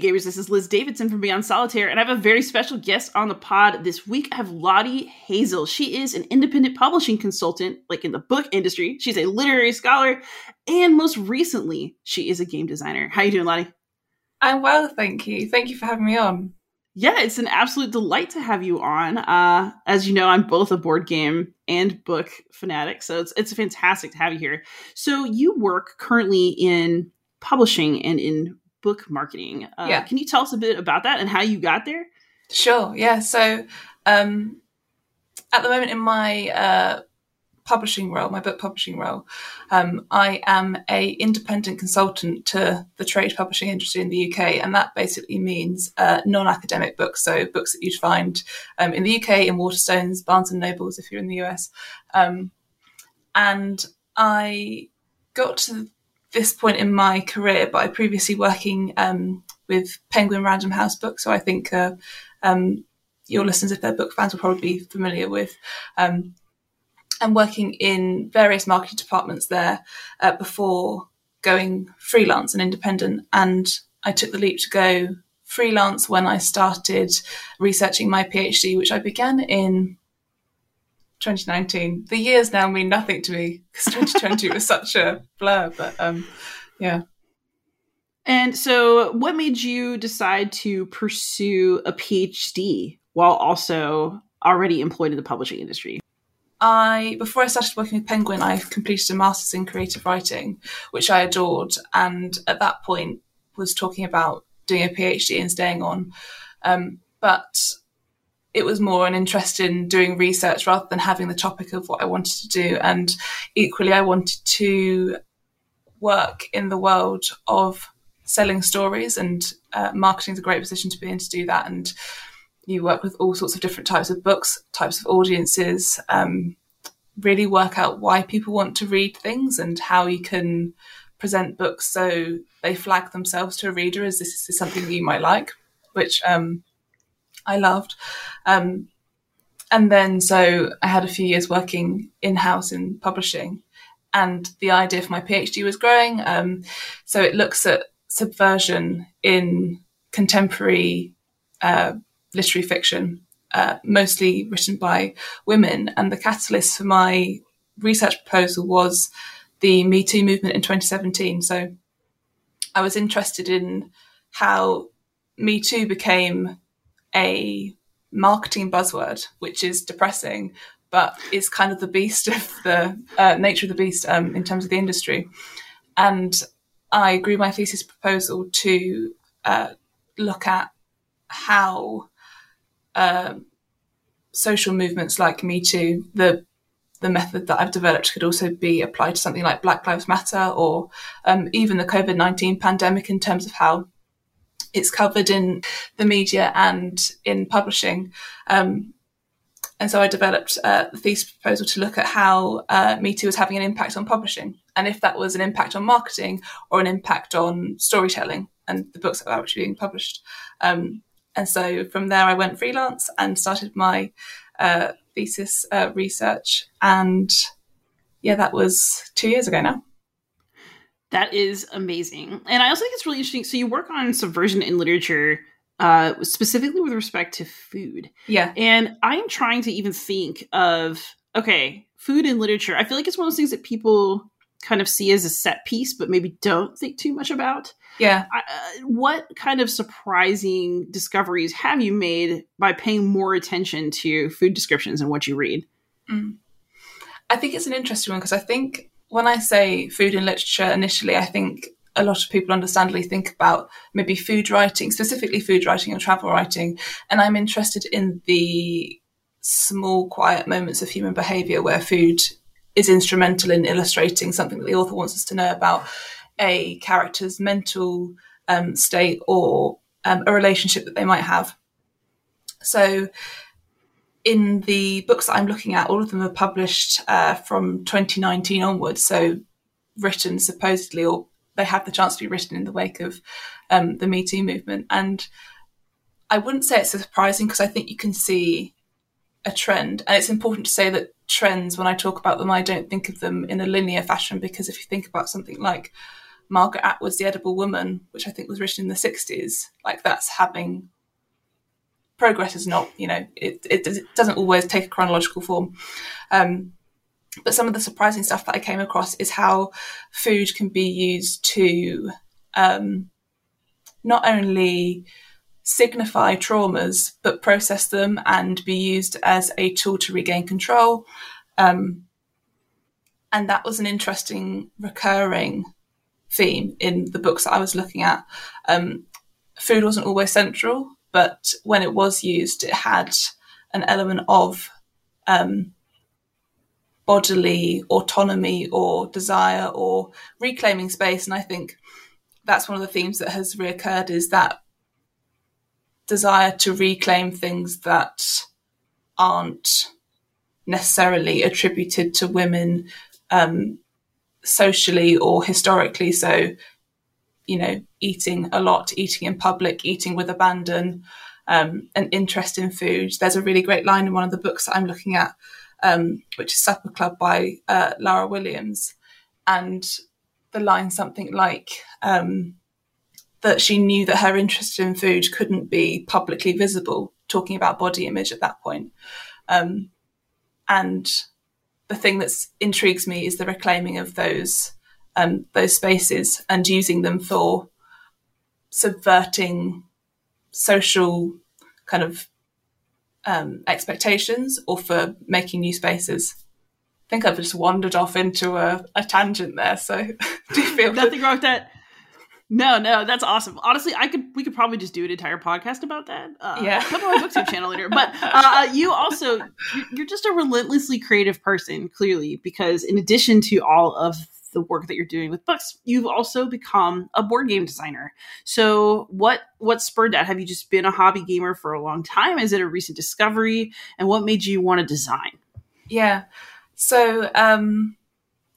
Gamers, this is Liz Davidson from Beyond Solitaire, and I have a very special guest on the pod this week. I have Lottie Hazell. She is an independent publishing consultant, like in the book industry. She's a literary scholar, and most recently, she is a game designer. How are you doing, Lottie? I'm well, thank you. Thank you for having me on. Yeah, it's an absolute delight to have you on. Uh, as you know, I'm both a board game and book fanatic, so it's it's fantastic to have you here. So you work currently in publishing and in book marketing. Uh, yeah. Can you tell us a bit about that and how you got there? Sure. Yeah. So um, at the moment in my uh, publishing role, my book publishing role, um, I am a independent consultant to the trade publishing industry in the UK, and that basically means uh, non-academic books, so books that you'd find um, in the UK in Waterstones, Barnes and Nobles if you're in the US, um, and I got to this point in my career by previously working um, with Penguin Random House Books. So I think uh, um, your listeners, if they're book fans, will probably be familiar with. Um, and working in various marketing departments there uh, before going freelance and independent. And I took the leap to go freelance when I started researching my PhD, which I began in 2019. The years now mean nothing to me because 2020 was such a blur. But um, yeah. And so, what made you decide to pursue a PhD while also already employed in the publishing industry? I before I started working with Penguin, I completed a master's in creative writing, which I adored, and at that point was talking about doing a PhD and staying on. Um, but it was more an interest in doing research rather than having the topic of what I wanted to do. And equally, I wanted to work in the world of selling stories, and uh, marketing is a great position to be in to do that. And you work with all sorts of different types of books, types of audiences, um, really work out why people want to read things and how you can present books so they flag themselves to a reader as this is something that you might like, which um, I loved. Um, and then so I had a few years working in house in publishing, and the idea for my PhD was growing. Um, so it looks at subversion in contemporary uh, literary fiction, uh, mostly written by women. And the catalyst for my research proposal was the Me Too movement in 2017. So I was interested in how Me Too became a marketing buzzword, which is depressing, but is kind of the beast of the uh, nature of the beast um, in terms of the industry. And I grew my thesis proposal to uh, look at how uh, social movements like Me Too, the the method that I've developed could also be applied to something like Black Lives Matter or um, even the COVID 19 pandemic in terms of how it's covered in the media and in publishing. Um, and so I developed uh, the thesis proposal to look at how uh, Me Too was having an impact on publishing, and if that was an impact on marketing or an impact on storytelling and the books that were actually being published. Um, and so from there, I went freelance and started my uh, thesis uh, research. And yeah, that was two years ago now. That is amazing. And I also think it's really interesting. So you work on subversion in literature, uh, specifically with respect to food. Yeah. And I'm trying to even think of, okay, food in literature. I feel like it's one of those things that people kind of see as a set piece, but maybe don't think too much about. Yeah. I, uh, what kind of surprising discoveries have you made by paying more attention to food descriptions and what you read? Mm. I think it's an interesting one because I think when I say food in literature initially, I think a lot of people understandably think about maybe food writing, specifically food writing and travel writing. And I'm interested in the small, quiet moments of human behavior where food is instrumental in illustrating something that the author wants us to know about a character's mental um, state or um, a relationship that they might have. So in the books that I'm looking at, all of them are published uh, from 2019 onwards. So written supposedly, or they have the chance to be written in the wake of um, the Me Too movement. And I wouldn't say it's surprising because I think you can see a trend. And it's important to say that trends, when I talk about them, I don't think of them in a linear fashion because if you think about something like Margaret Atwood's The Edible Woman, which I think was written in the 60s, like that's having progress is not, you know, it, it, doesn't always take a chronological form. Um, but some of the surprising stuff that I came across is how food can be used to um, not only signify traumas, but process them and be used as a tool to regain control. Um, and that was an interesting recurring theme in the books that I was looking at. Um, food wasn't always central, but when it was used, it had an element of um, bodily autonomy or desire or reclaiming space. And I think that's one of the themes that has reoccurred is that desire to reclaim things that aren't necessarily attributed to women um, socially or historically. So, you know, eating a lot, eating in public, eating with abandon, um, an interest in food. There's a really great line in one of the books that I'm looking at, um, which is Supper Club by uh, Lara Williams. And the line something like, um, that she knew that her interest in food couldn't be publicly visible, talking about body image at that point. Um, and the thing that intrigues me is the reclaiming of those um, those spaces and using them for subverting social kind of um, expectations or for making new spaces. I think I've just wandered off into a, a tangent there. So do you feel nothing wrong with that? No, no, that's awesome. Honestly, I could we could probably just do an entire podcast about that. Uh, yeah, come on my booktube channel later. But uh, you also you're just a relentlessly creative person, clearly, because in addition to all of the work that you're doing with books, you've also become a board game designer. So, what what spurred that? Have you just been a hobby gamer for a long time? Is it a recent discovery? And what made you want to design? Yeah. So, um,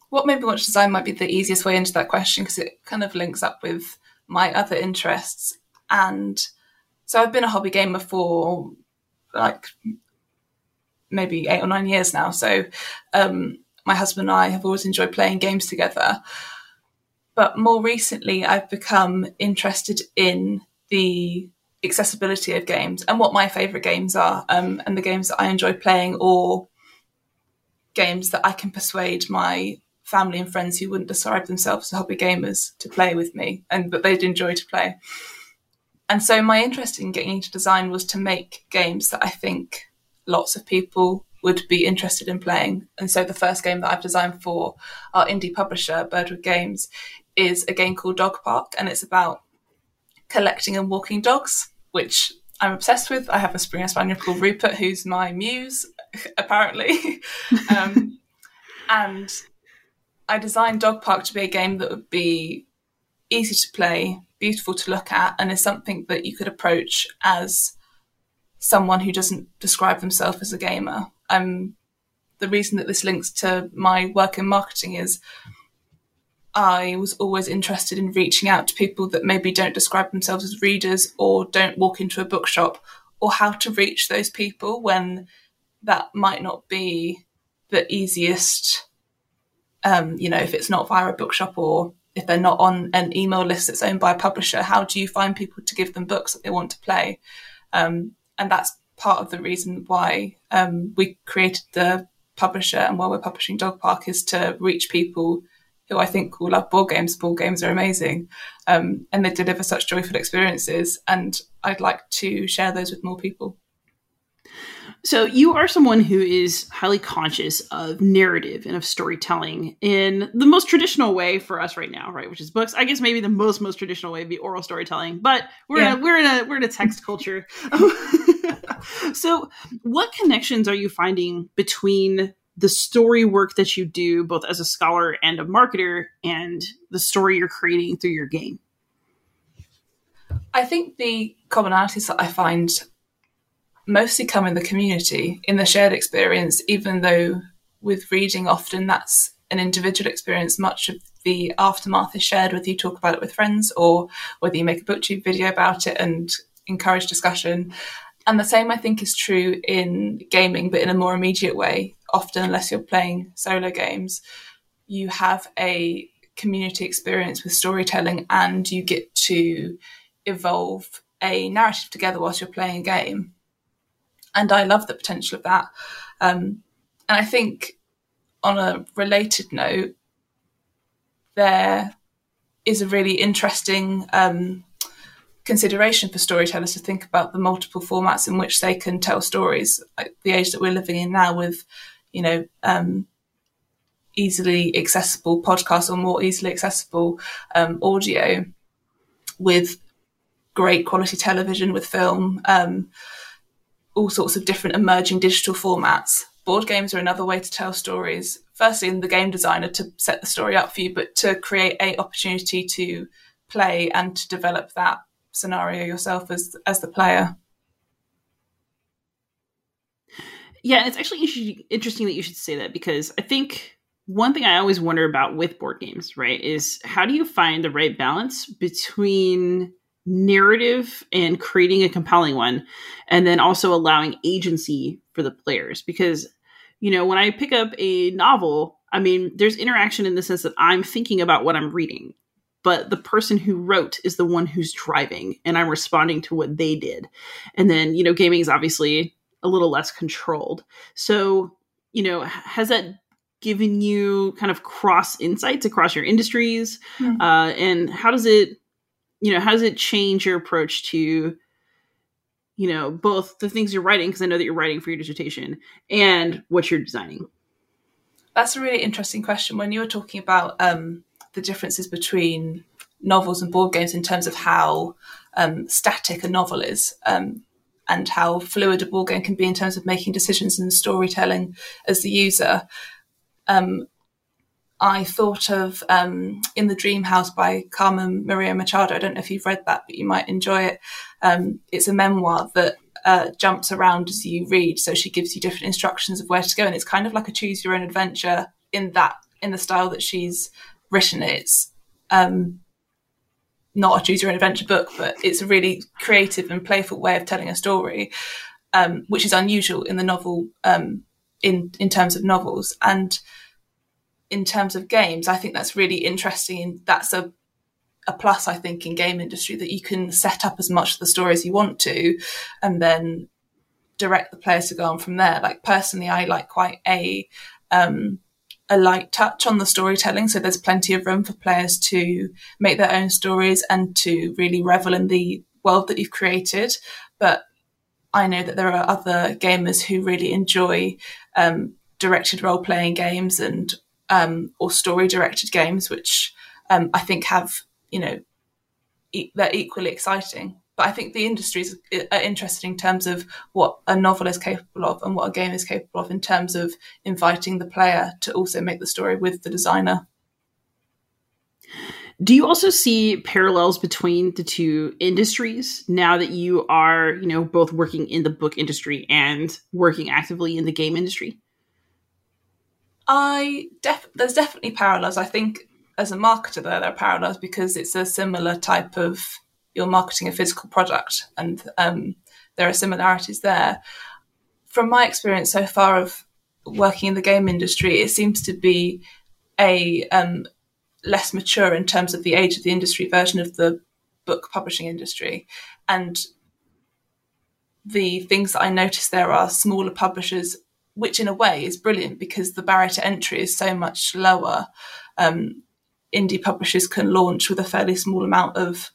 what made me want to design might be the easiest way into that question because it kind of links up with my other interests. And so I've been a hobby gamer for like maybe eight or nine years now. So um, my husband and I have always enjoyed playing games together. But more recently, I've become interested in the accessibility of games and what my favourite games are, um, and the games that I enjoy playing, or games that I can persuade my family and friends who wouldn't describe themselves as hobby gamers to play with me and that they'd enjoy to play. And so my interest in getting into design was to make games that I think lots of people would be interested in playing. And so the first game that I've designed for our indie publisher, Birdwood Games, is a game called Dog Park, and it's about collecting and walking dogs, which I'm obsessed with. I have a Springer Spaniel called Rupert, who's my muse, apparently. um, and I designed Dog Park to be a game that would be easy to play, beautiful to look at, and is something that you could approach as someone who doesn't describe themselves as a gamer. Um, the reason that this links to my work in marketing is I was always interested in reaching out to people that maybe don't describe themselves as readers or don't walk into a bookshop, or how to reach those people when that might not be the easiest um, you know, if it's not via a bookshop or if they're not on an email list that's owned by a publisher, how do you find people to give them books that they want to play? Um, and that's part of the reason why um, we created the publisher and why we're publishing Dog Park is to reach people who I think will love board games. Board games are amazing um, and they deliver such joyful experiences. And I'd like to share those with more people. So you are someone who is highly conscious of narrative and of storytelling in the most traditional way for us right now, right? Which is books. I guess maybe the most most traditional way would be oral storytelling, but we're yeah. in a, we're in a we're in a text culture. so, what connections are you finding between the story work that you do, both as a scholar and a marketer, and the story you're creating through your game? I think the commonalities that I find mostly come in the community, in the shared experience, even though with reading, often that's an individual experience. Much of the aftermath is shared whether you talk about it with friends or whether you make a booktube video about it and encourage discussion. And the same, I think, is true in gaming, but in a more immediate way. Often, unless you're playing solo games, you have a community experience with storytelling and you get to evolve a narrative together whilst you're playing a game. And I love the potential of that. Um, and I think on a related note, there is a really interesting um, consideration for storytellers to think about the multiple formats in which they can tell stories. Like the age that we're living in now, with you know um, easily accessible podcasts or more easily accessible um, audio, with great quality television, with film, um, all sorts of different emerging digital formats. Board games are another way to tell stories. Firstly, in the game designer to set the story up for you, but to create a opportunity to play and to develop that scenario yourself as as the player. Yeah, it's actually interesting that you should say that because I think one thing I always wonder about with board games, right, is how do you find the right balance between narrative and creating a compelling one and then also allowing agency for the players because you know when i pick up a novel i mean there's interaction in the sense that i'm thinking about what i'm reading but the person who wrote is the one who's driving and i'm responding to what they did. And then you know gaming is obviously a little less controlled. So you know has that given you kind of cross insights across your industries? Mm-hmm. uh, and how does it you know how does it change your approach to you know both the things you're writing because i know that you're writing for your dissertation and what you're designing? That's a really interesting question. When you were talking about um, the differences between novels and board games in terms of how um, static a novel is um, and how fluid a board game can be in terms of making decisions and storytelling as the user. Um, I thought of um, In the Dream House by Carmen Maria Machado. I don't know if you've read that, but you might enjoy it. Um, it's a memoir that uh, jumps around as you read, so she gives you different instructions of where to go, and it's kind of like a choose your own adventure in that in the style that she's written it. It's um, not a choose your own adventure book, but it's a really creative and playful way of telling a story, um, which is unusual in the novel um, in in terms of novels. And in terms of games, I think that's really interesting. That's a a plus, I think, in game industry that you can set up as much of the story as you want to, and then direct the players to go on from there. Like personally, I like quite a um, a light touch on the storytelling. So there's plenty of room for players to make their own stories and to really revel in the world that you've created. But I know that there are other gamers who really enjoy um, directed role playing games and um, or story directed games, which um, I think have you know e- they're equally exciting. But I think the industries uh, are interested in terms of what a novel is capable of and what a game is capable of in terms of inviting the player to also make the story with the designer. Do you also see parallels between the two industries now that you are, you know, both working in the book industry and working actively in the game industry? I def- there's definitely parallels. I think as a marketer there, there are parallels because it's a similar type of you're marketing a physical product, and um, there are similarities there. From my experience so far of working in the game industry, it seems to be a um, less mature in terms of the age of the industry version of the book publishing industry, and the things that I notice there are smaller publishers, which in a way is brilliant because the barrier to entry is so much lower. Um, indie publishers can launch with a fairly small amount of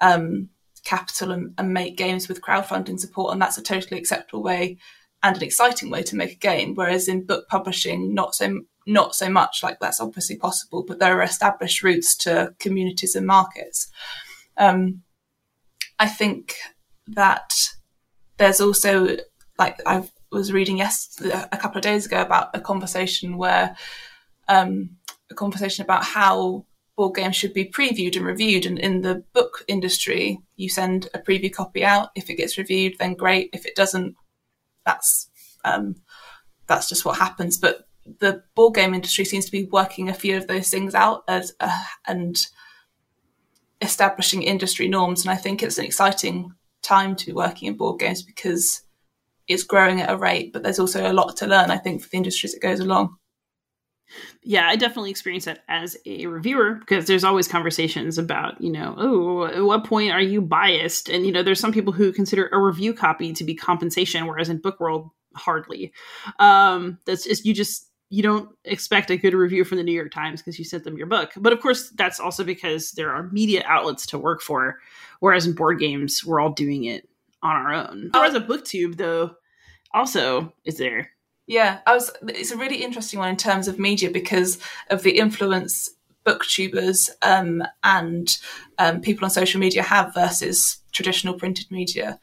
um, capital and, and, make games with crowdfunding support, and that's a totally acceptable way and an exciting way to make a game. Whereas in book publishing, not so not so much. Like that's obviously possible, but there are established routes to communities and markets. Um, I think that there's also like I was reading yesterday, a couple of days ago about a conversation where um, a conversation about how board games should be previewed and reviewed. And in the book industry, you send a preview copy out. If it gets reviewed, then great. If it doesn't, that's um, that's just what happens. But the board game industry seems to be working a few of those things out as uh, and establishing industry norms. And I think it's an exciting time to be working in board games because it's growing at a rate, but there's also a lot to learn. I think for the industry as it goes along. Yeah, I definitely experience that as a reviewer because there's always conversations about, you know, oh, at what point are you biased? And, you know, there's some people who consider a review copy to be compensation, whereas in book world, hardly. Um, that's just, you just, you don't expect a good review from the New York Times because you sent them your book. But of course, that's also because there are media outlets to work for, whereas in board games, we're all doing it on our own. Whereas a booktube, though, also is there. Yeah, I was. It's a really interesting one in terms of media because of the influence booktubers um, and um, people on social media have versus traditional printed media.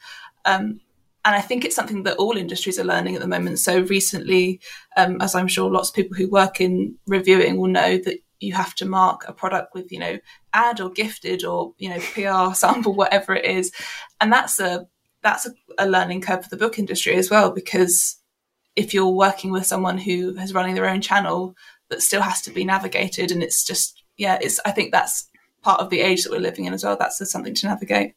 Um, and I think it's something that all industries are learning at the moment. So recently, um, as I'm sure lots of people who work in reviewing will know that you have to mark a product with, you know, ad or gifted or, you know, PR sample, whatever it is. And that's a, that's a, a learning curve for the book industry as well, because if you're working with someone who is running their own channel that still has to be navigated and it's just yeah it's i think that's part of the age that we're living in as well. That's something to navigate.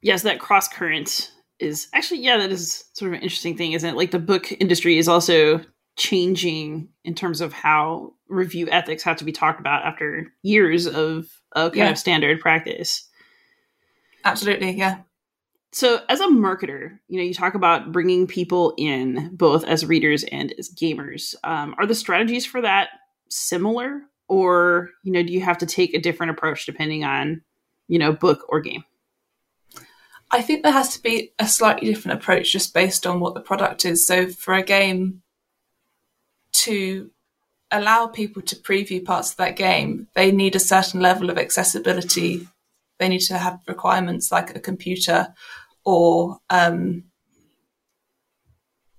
Yes that cross current is actually yeah that is sort of an interesting thing isn't it? Like the book industry is also changing in terms of how review ethics have to be talked about after years of, of kind yeah. of standard practice. Absolutely yeah so as a marketer you know you talk about bringing people in both as readers and as gamers. Um, are the strategies for that similar? Or you know do you have to take a different approach depending on you know book or game? I think there has to be a slightly different approach just based on what the product is. So for a game to allow people to preview parts of that game they need a certain level of accessibility. They need to have requirements like a computer or um,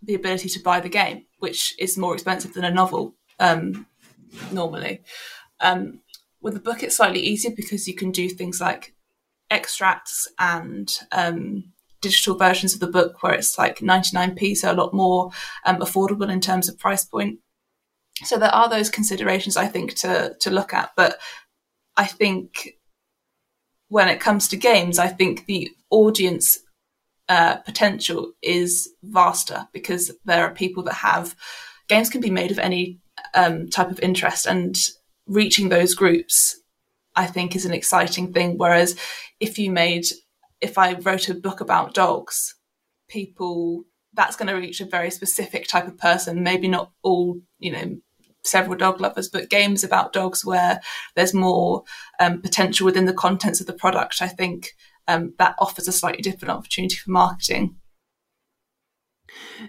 the ability to buy the game, which is more expensive than a novel um, normally. Um, with a book, it's slightly easier because you can do things like extracts and um, digital versions of the book where it's like 99p, so a lot more um, affordable in terms of price point. So there are those considerations I think to to look at, but I think when it comes to games, I think the audience uh, potential is vaster because there are people that have games can be made of any um, type of interest and reaching those groups i think is an exciting thing. Whereas if you made if i wrote a book about dogs people that's going to reach a very specific type of person. Maybe not all you know several dog lovers but games about dogs where there's more um, potential within the contents of the product i think um, that offers a slightly different opportunity for marketing.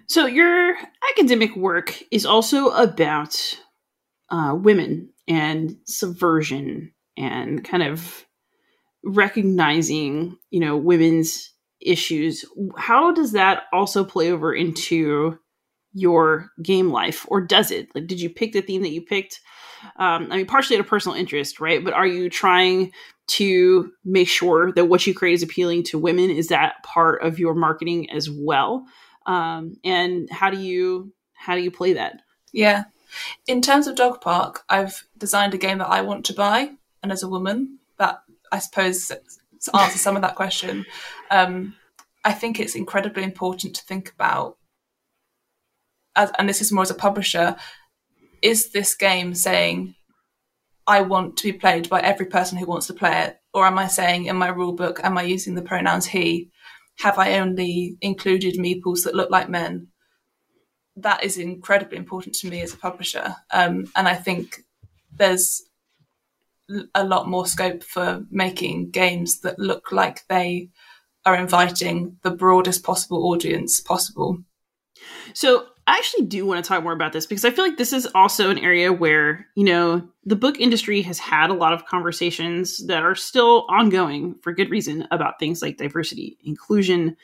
So, your academic work is also about uh, women and subversion and kind of recognizing, you know, women's issues. How does that also play over into your game life, or does it? Like, did you pick the theme that you picked? Um, I mean, partially out of personal interest, right? But are you trying to make sure that what you create is appealing to women. Is that part of your marketing as well? Um, and how do you how do you play that? Yeah. In terms of dog park i've designed a game that i want to buy and as a woman that i suppose answers some of that question. Um, i think it's incredibly important to think about as, and this is more as a publisher is this game saying I want to be played by every person who wants to play it? Or am I saying in my rule book, am I using the pronouns he? Have I only included meeples that look like men? That is incredibly important to me as a publisher. Um, and I think there's a lot more scope for making games that look like they are inviting the broadest possible audience possible. So I actually do want to talk more about this because I feel like this is also an area where, you know, the book industry has had a lot of conversations that are still ongoing for good reason about things like diversity, inclusion,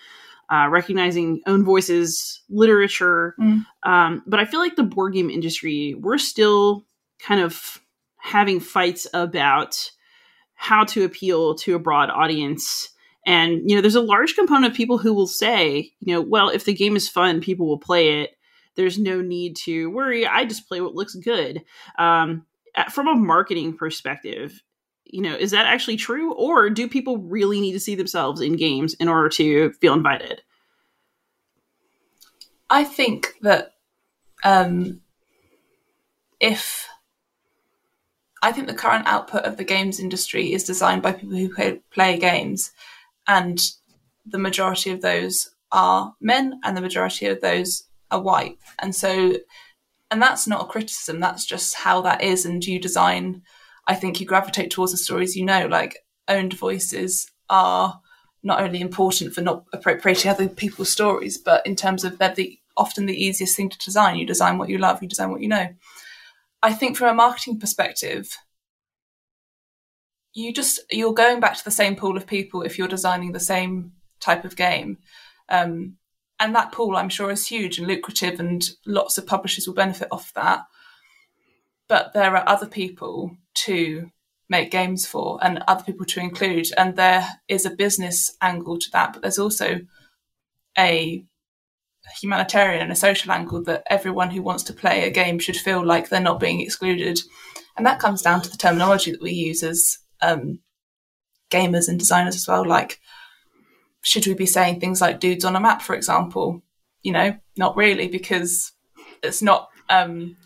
uh, recognizing own voices, literature. Mm. Um, but I feel like the board game industry, we're still kind of having fights about how to appeal to a broad audience and you know there's a large component of people who will say you know well if the game is fun people will play it there's no need to worry. I just play what looks good. Um, from a marketing perspective, you know, is that actually true? Or do people really need to see themselves in games in order to feel invited? I think that um, if I think the current output of the games industry is designed by people who play games, and the majority of those are men, and the majority of those are white. And so, and that's not a criticism, that's just how that is. And you design, I think you gravitate towards the stories you know, like owned voices are not only important for not appropriating other people's stories, but in terms of they're the often the easiest thing to design. You design what you love, you design what you know. I think from a marketing perspective, you just you're going back to the same pool of people if you're designing the same type of game. Um, and that pool, I'm sure, is huge and lucrative, and lots of publishers will benefit off that. But there are other people to make games for and other people to include. And there is a business angle to that, but there's also a humanitarian and a social angle that everyone who wants to play a game should feel like they're not being excluded. And that comes down to the terminology that we use as um, gamers and designers as well. Like, should we be saying things like dudes on a map, for example? You know, not really, because it's not. Um,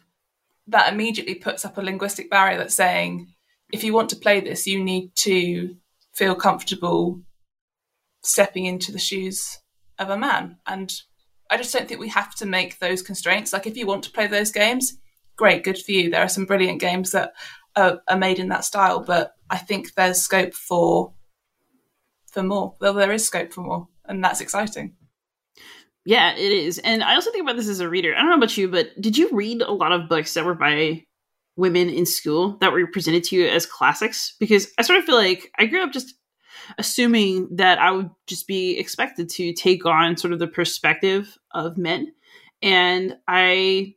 that immediately puts up a linguistic barrier that's saying if you want to play this, you need to feel comfortable stepping into the shoes of a man. And I just don't think we have to make those constraints. Like, if you want to play those games, great, good for you. There are some brilliant games that are, are made in that style, but I think there's scope for for more. Well, there is scope for more, and that's exciting. Yeah, it is. And I also think about this as a reader. I don't know about you, but did you read a lot of books that were by women in school that were presented to you as classics because I sort of feel like I grew up just assuming that I would just be expected to take on sort of the perspective of men. And I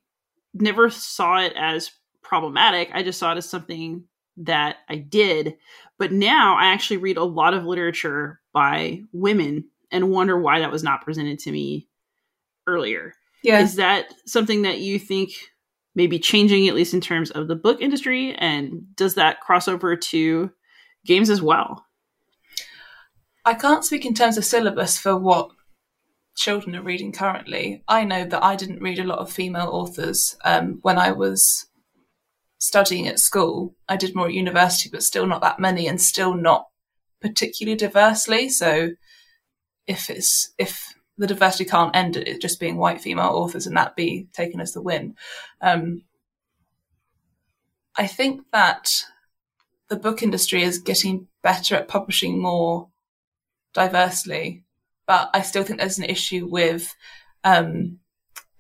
never saw it as problematic. I just saw it as something that I did. But now I actually read a lot of literature by women and wonder why that was not presented to me earlier. Yeah. Is that something that you think maybe changing at least in terms of the book industry and does that cross over to games as well i can't speak in terms of syllabus for what children are reading currently i know that i didn't read a lot of female authors um, when i was studying at school i did more at university but still not that many and still not particularly diversely so if it's if the diversity can't end at it just being white female authors and that be taken as the win. Um, I think that the book industry is getting better at publishing more diversely, but I still think there's an issue with um,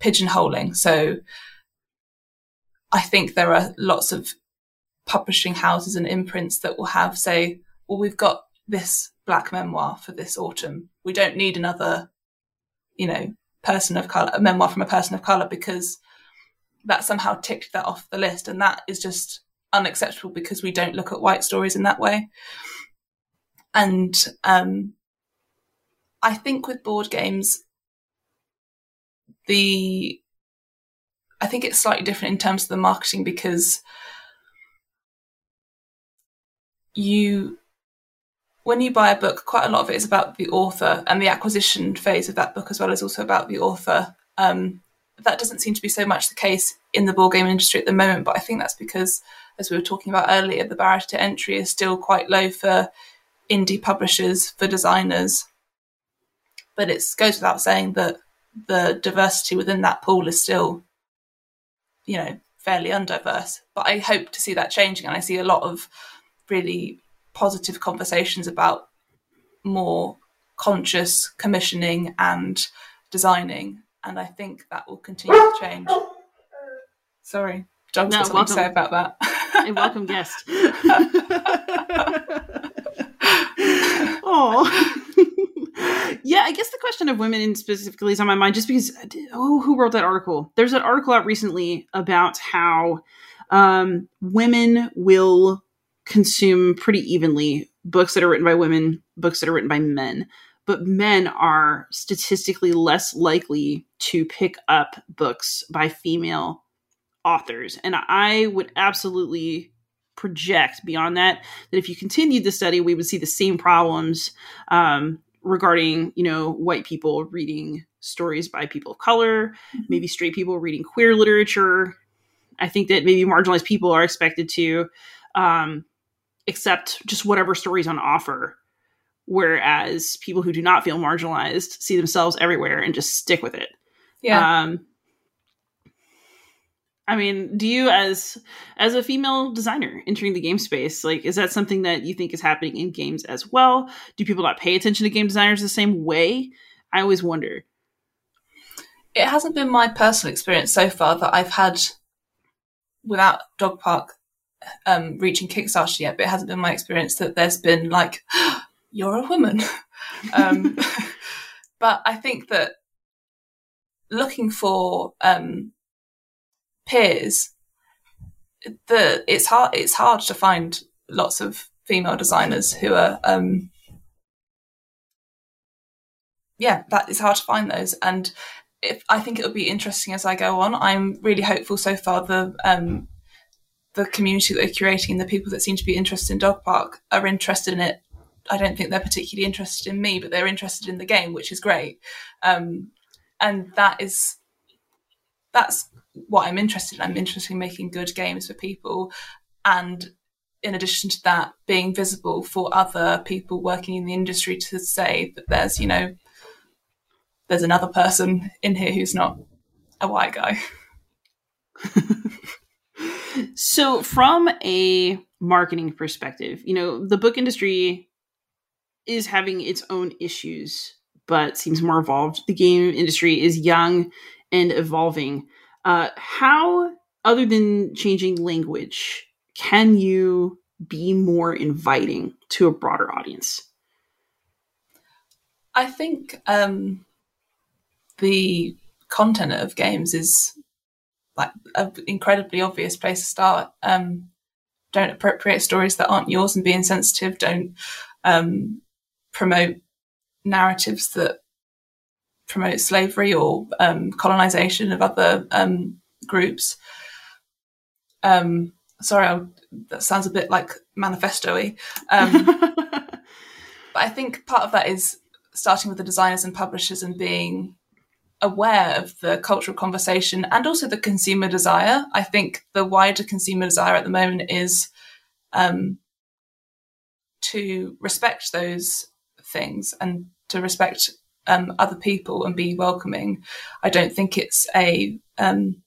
pigeonholing. So I think there are lots of publishing houses and imprints that will have say, well, we've got this black memoir for this autumn. We don't need another you know, person of color, a memoir from a person of color, because that somehow ticked that off the list. And that is just unacceptable because we don't look at white stories in that way. And um, I think with board games, the I think it's slightly different in terms of the marketing because you when you buy a book, quite a lot of it is about the author and the acquisition phase of that book as well as also about the author. Um, that doesn't seem to be so much the case in the board game industry at the moment, but I think that's because, as we were talking about earlier, the barrier to entry is still quite low for indie publishers, for designers. But it goes without saying that the diversity within that pool is still, you know, fairly undiverse. But I hope to see that changing, and I see a lot of really positive conversations about more conscious commissioning and designing. And I think that will continue to change. Sorry, John's no, something to say about that. a welcome guest. oh. Yeah, I guess the question of women specifically is on my mind just because, oh, who wrote that article? There's an article out recently about how um, women will consume pretty evenly books that are written by women, books that are written by men. But men are statistically less likely to pick up books by female authors. And I would absolutely project beyond that that if you continued the study, we would see the same problems um, regarding, you know, white people reading stories by people of color, mm-hmm. maybe straight people reading queer literature, I think that maybe marginalized people are expected to um, accept just whatever stories on offer, whereas people who do not feel marginalized see themselves everywhere and just stick with it. Yeah. Um, I mean, do you as as a female designer entering the game space, like is that something that you think is happening in games as well? Do people not pay attention to game designers the same way? I always wonder. It hasn't been my personal experience so far that I've had without Dog Park um, reaching Kickstarter yet, but it hasn't been my experience that there's been like, you're a woman. um, but I think that looking for um, peers, the it's hard it's hard to find lots of female designers who are um, yeah, that is hard to find those. And if, I think it'll be interesting as I go on. I'm really hopeful so far. The um, the community that they're curating, the people that seem to be interested in Dog Park, are interested in it. I don't think they're particularly interested in me, but they're interested in the game, which is great. Um, and that is that's what I'm interested in. I'm interested in making good games for people, and in addition to that, being visible for other people working in the industry to say that there's you know there's another person in here who's not a white guy. so, from a marketing perspective, you know, the book industry is having its own issues, but seems more evolved. The game industry is young and evolving. Uh, how, other than changing language, can you be more inviting to a broader audience? I think um, the content of games is like an incredibly obvious place to start. Um, don't appropriate stories that aren't yours and be insensitive. Don't um, promote narratives that promote slavery or um, colonization of other um, groups. Um, sorry, I, that sounds a bit like manifesto-y. Um, but I think part of that is starting with the designers and publishers and being aware of the cultural conversation and also the consumer desire. I think the wider consumer desire at the moment is um, to respect those things and to respect um, other people and be welcoming. I don't think it's a um,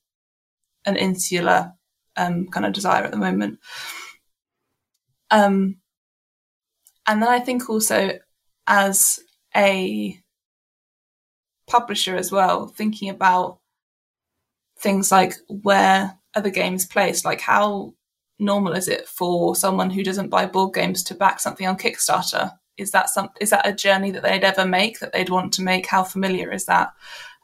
an insular um, kind of desire at the moment. Um, and then I think also as a publisher as well, thinking about things like where are the games placed? Like how normal is it for someone who doesn't buy board games to back something on Kickstarter? Is that some is that a journey that they'd ever make that they'd want to make? How familiar is that?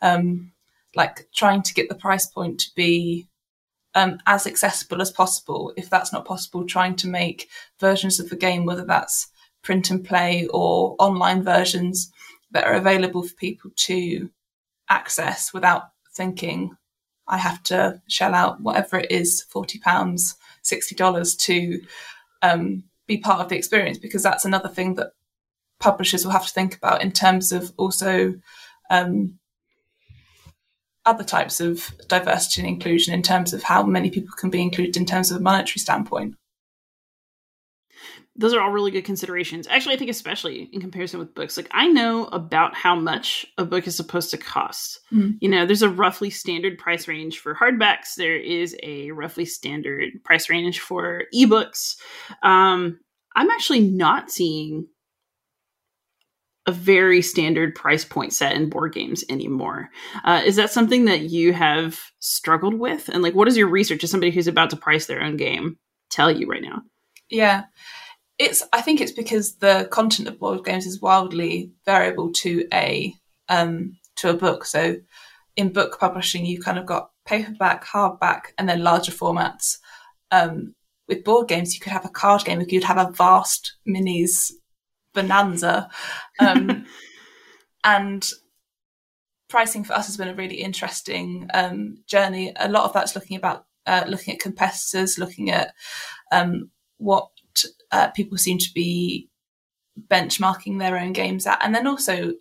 Um, like trying to get the price point to be um, as accessible as possible. If that's not possible, trying to make versions of the game, whether that's print and play or online versions, that are available for people to access without thinking I have to shell out whatever it is, forty pounds, sixty dollars to um, be part of the experience. Because that's another thing that publishers will have to think about in terms of also um, other types of diversity and inclusion, in terms of how many people can be included in terms of a monetary standpoint those are all really good considerations. Actually, I think especially in comparison with books, like I know about how much a book is supposed to cost. Mm. You know, there's a roughly standard price range for hardbacks. There is a roughly standard price range for ebooks. Um, I'm actually not seeing a very standard price point set in board games anymore. Uh, is that something that you have struggled with? And like, what does your research as somebody who's about to price their own game tell you right now? Yeah it's I think it's because the content of board games is wildly variable to a um, to a book. So in book publishing, you kind of got paperback, hardback, and then larger formats. Um, with board games, you could have a card game. You could have a vast minis bonanza, um, and pricing for us has been a really interesting um, journey. A lot of that's looking about uh, looking at competitors, looking at um, what uh, people seem to be benchmarking their own games at, and then also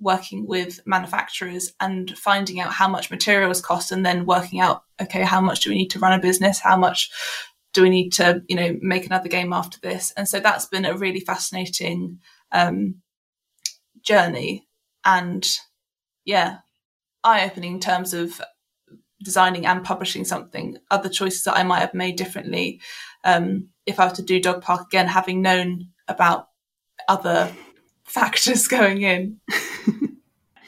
working with manufacturers and finding out how much materials cost and then working out okay how much do we need to run a business how much do we need to you know make another game after this? And so that's been a really fascinating um, journey and yeah eye-opening in terms of designing and publishing something. Other choices that i might have made differently um, if i were to do dog park again having known about other factors going in.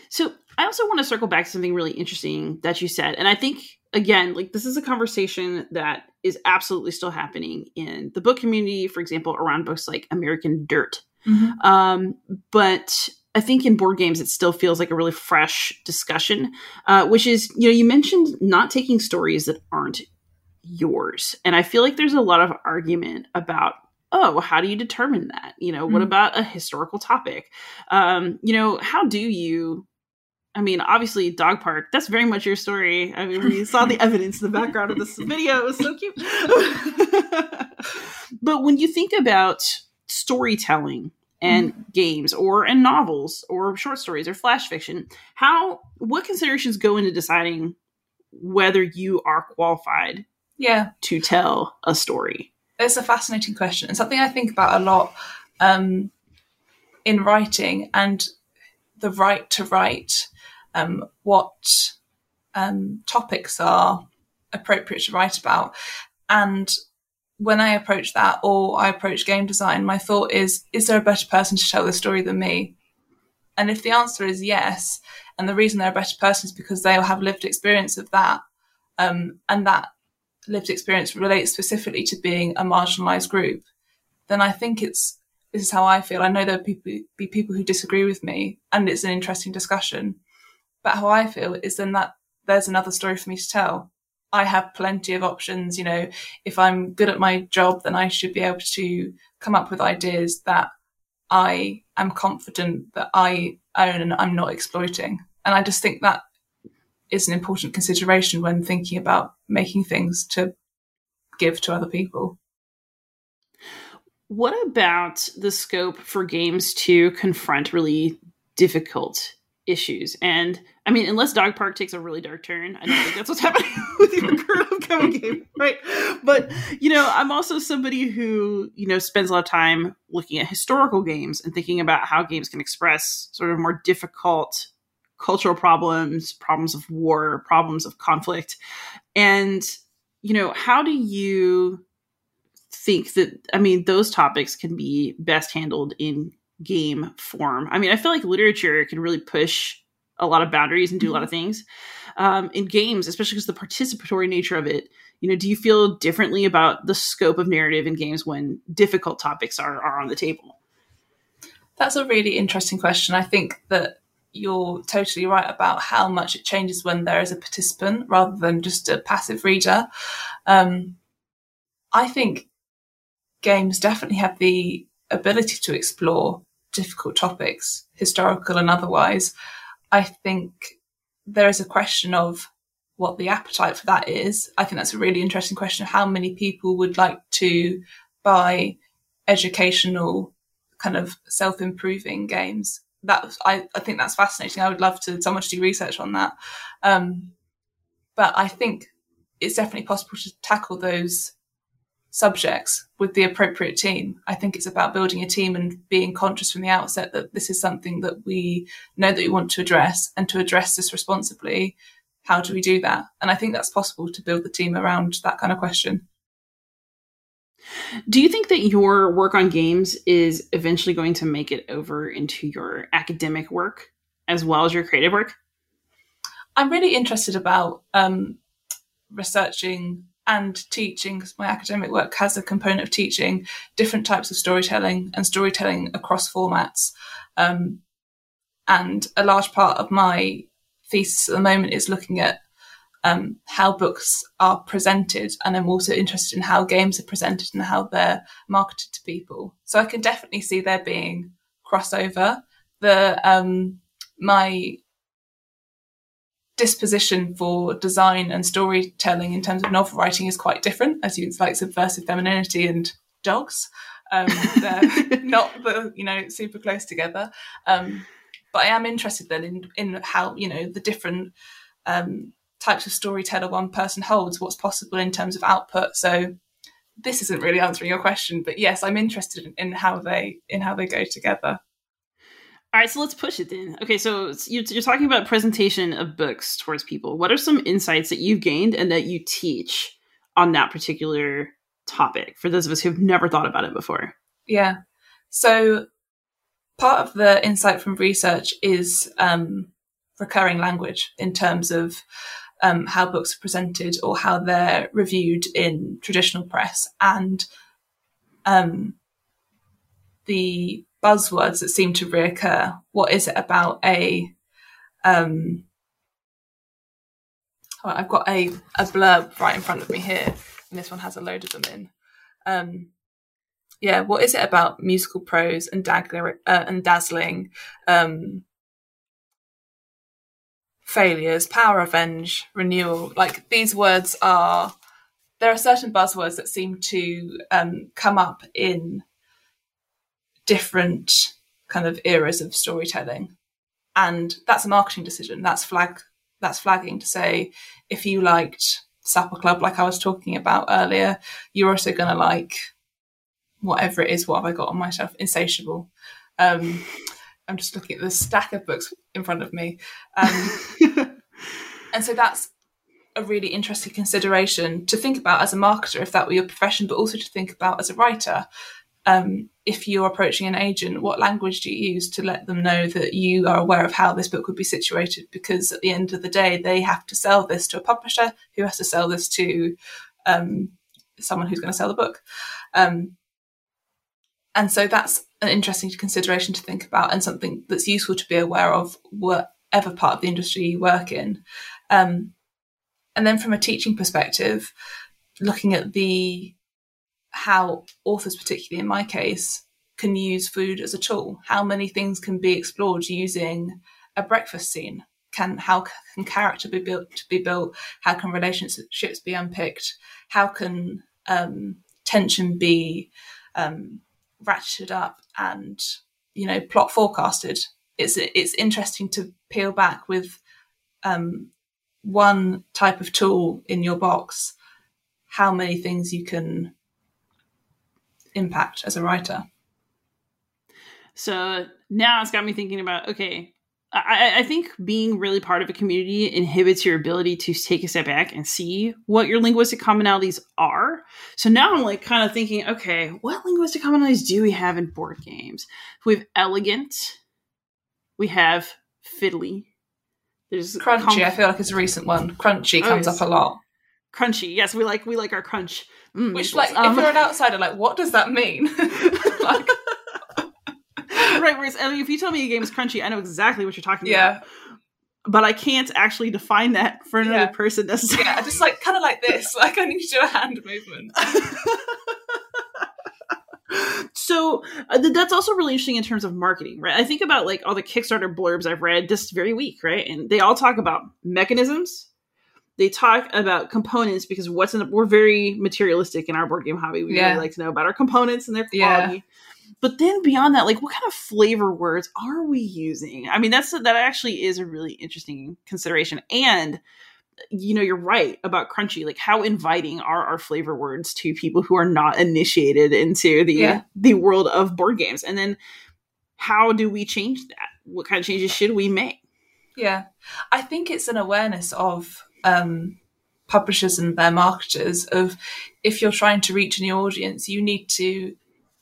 So i also want to circle back to something really interesting that you said and i think again like this is a conversation that is absolutely still happening in the book community for example around books like american dirt mm-hmm. um, but I think in board games, it still feels like a really fresh discussion, uh, which is, you know, you mentioned not taking stories that aren't yours. And I feel like there's a lot of argument about, oh, how do you determine that? You know, mm-hmm. what about a historical topic? Um, you know, how do you I mean, obviously, Dog Park, that's very much your story. I mean, we saw the evidence in the background of this video. It was so cute. but when you think about storytelling and mm-hmm. games or in novels or short stories or flash fiction how what considerations go into deciding whether you are qualified yeah to tell a story it's a fascinating question and something i think about a lot um, in writing and the right to write um, what um, topics are appropriate to write about and when I approach that or I approach game design, my thought is, is there a better person to tell the story than me? And if the answer is yes, and the reason they're a better person is because they'll have lived experience of that, um, and that lived experience relates specifically to being a marginalized group, then I think it's this is how I feel. I know there'll be, be people who disagree with me, and it's an interesting discussion. But how I feel is then that there's another story for me to tell. I have plenty of options. You know, if I'm good at my job, then I should be able to come up with ideas that I am confident that I own and I'm not exploiting. And I just think that is an important consideration when thinking about making things to give to other people. What about the scope for games to confront really difficult issues. And I mean, unless Dog Park takes a really dark turn, I don't think that's what's happening with your current upcoming game, right? But you know, I'm also somebody who you know spends a lot of time looking at historical games and thinking about how games can express sort of more difficult cultural problems, problems of war, problems of conflict, and you know, how do you think that? I mean, those topics can be best handled in game form. I mean, I feel like literature can really push a lot of boundaries and do a lot of mm-hmm. things. Um, in games, especially because the participatory nature of it, you know, do you feel differently about the scope of narrative in games when difficult topics are, are on the table? That's a really interesting question. I think that you're totally right about how much it changes when there is a participant rather than just a passive reader. Um, I think games definitely have the ability to explore difficult topics, historical and otherwise, I think there is a question of what the appetite for that is. I think that's a really interesting question. Of how many people would like to buy educational kind of self improving games? That I, I think that's fascinating. I would love to someone to do research on that. Um, but I think it's definitely possible to tackle those subjects with the appropriate team. I think it's about building a team and being conscious from the outset that this is something that we know that we want to address and to address this responsibly. How do we do that? And I think that's possible to build the team around that kind of question. Do you think that your work on games is eventually going to make it over into your academic work as well as your creative work? I'm really interested about um, researching and teaching, because my academic work has a component of teaching different types of storytelling and storytelling across formats. Um, and a large part of my thesis at the moment is looking at um, how books are presented, and I'm also interested in how games are presented and how they're marketed to people. So I can definitely see there being crossover. The um, my disposition for design and storytelling in terms of novel writing is quite different, as you like subversive femininity and dogs. Um, they're not the you know super close together. Um, But I am interested then in in how you know the different um, types of storyteller one person holds, what's possible in terms of output. So this isn't really answering your question, but yes, I'm interested in, in how they in how they go together. All right, so let's push it then. Okay, so you're, you're talking about presentation of books towards people. What are some insights that you've gained and that you teach on that particular topic for those of us who've never thought about it before? Yeah. So part of the insight from research is um, recurring language in terms of um, how books are presented or how they're reviewed in traditional press and um, the buzzwords that seem to reoccur. What is it about a um, oh, I've got a, a blurb right in front of me here, and this one has a load of them in. Um, yeah, what is it about musical prose and, uh, and dazzling um, failures, power, revenge, renewal? Like these words are, there are certain buzzwords that seem to um, come up in different kind of eras of storytelling. And that's a marketing decision. That's flag that's flagging to say if you liked Supper Club, like I was talking about earlier, you're also gonna like whatever it is, what have I got on my shelf? Insatiable. Um, I'm just looking at the stack of books in front of me. Um, and so that's a really interesting consideration to think about as a marketer, if that were your profession, but also to think about as a writer um, if you're approaching an agent, what language do you use to let them know that you are aware of how this book would be situated? Because at the end of the day, they have to sell this to a publisher who has to sell this to um, someone who's going to sell the book. Um, and so that's an interesting consideration to think about and something that's useful to be aware of whatever part of the industry you work in. Um, and then from a teaching perspective, looking at the how authors, particularly in my case, can use food as a tool. How many things can be explored using a breakfast scene? Can how can character be built to be built? How can relationships be unpicked? How can um, tension be um, ratcheted up and you know plot forecasted? It's it's interesting to peel back with um, one type of tool in your box. How many things you can impact as a writer. So now it's got me thinking about okay, I, I, think being really part of a community inhibits your ability to take a step back and see what your linguistic commonalities are. So now I'm like kind of thinking, okay, what linguistic commonalities do we have in board games? We have elegant, we have fiddly. There's crunchy. I feel like it's a recent one. Crunchy oh, comes up a lot. Crunchy, yes, we like we like our crunch. Mm, Which, like, um, if you're an outsider, like, what does that mean? like, right. Whereas, I mean, if you tell me a game is crunchy, I know exactly what you're talking yeah. about. But I can't actually define that for another yeah. person necessarily. Yeah, just like kind of like this. Like I need to do a hand movement. so uh, that's also really interesting in terms of marketing, right? I think about like all the Kickstarter blurbs I've read this very week, right? And they all talk about mechanisms, they talk about components because what's in the, we're very materialistic in our board game hobby. We yeah. really like to know about our components and their quality. Yeah. But then beyond that, like what kind of flavor words are we using? I mean, that's that actually is a really interesting consideration. And you know, you're right about crunchy. Like, how inviting are our flavor words to people who are not initiated into the yeah. the world of board games? And then, how do we change that? What kind of changes should we make? Yeah, I think it's an awareness of um, publishers and their marketers of if you're trying to reach a new audience, you need to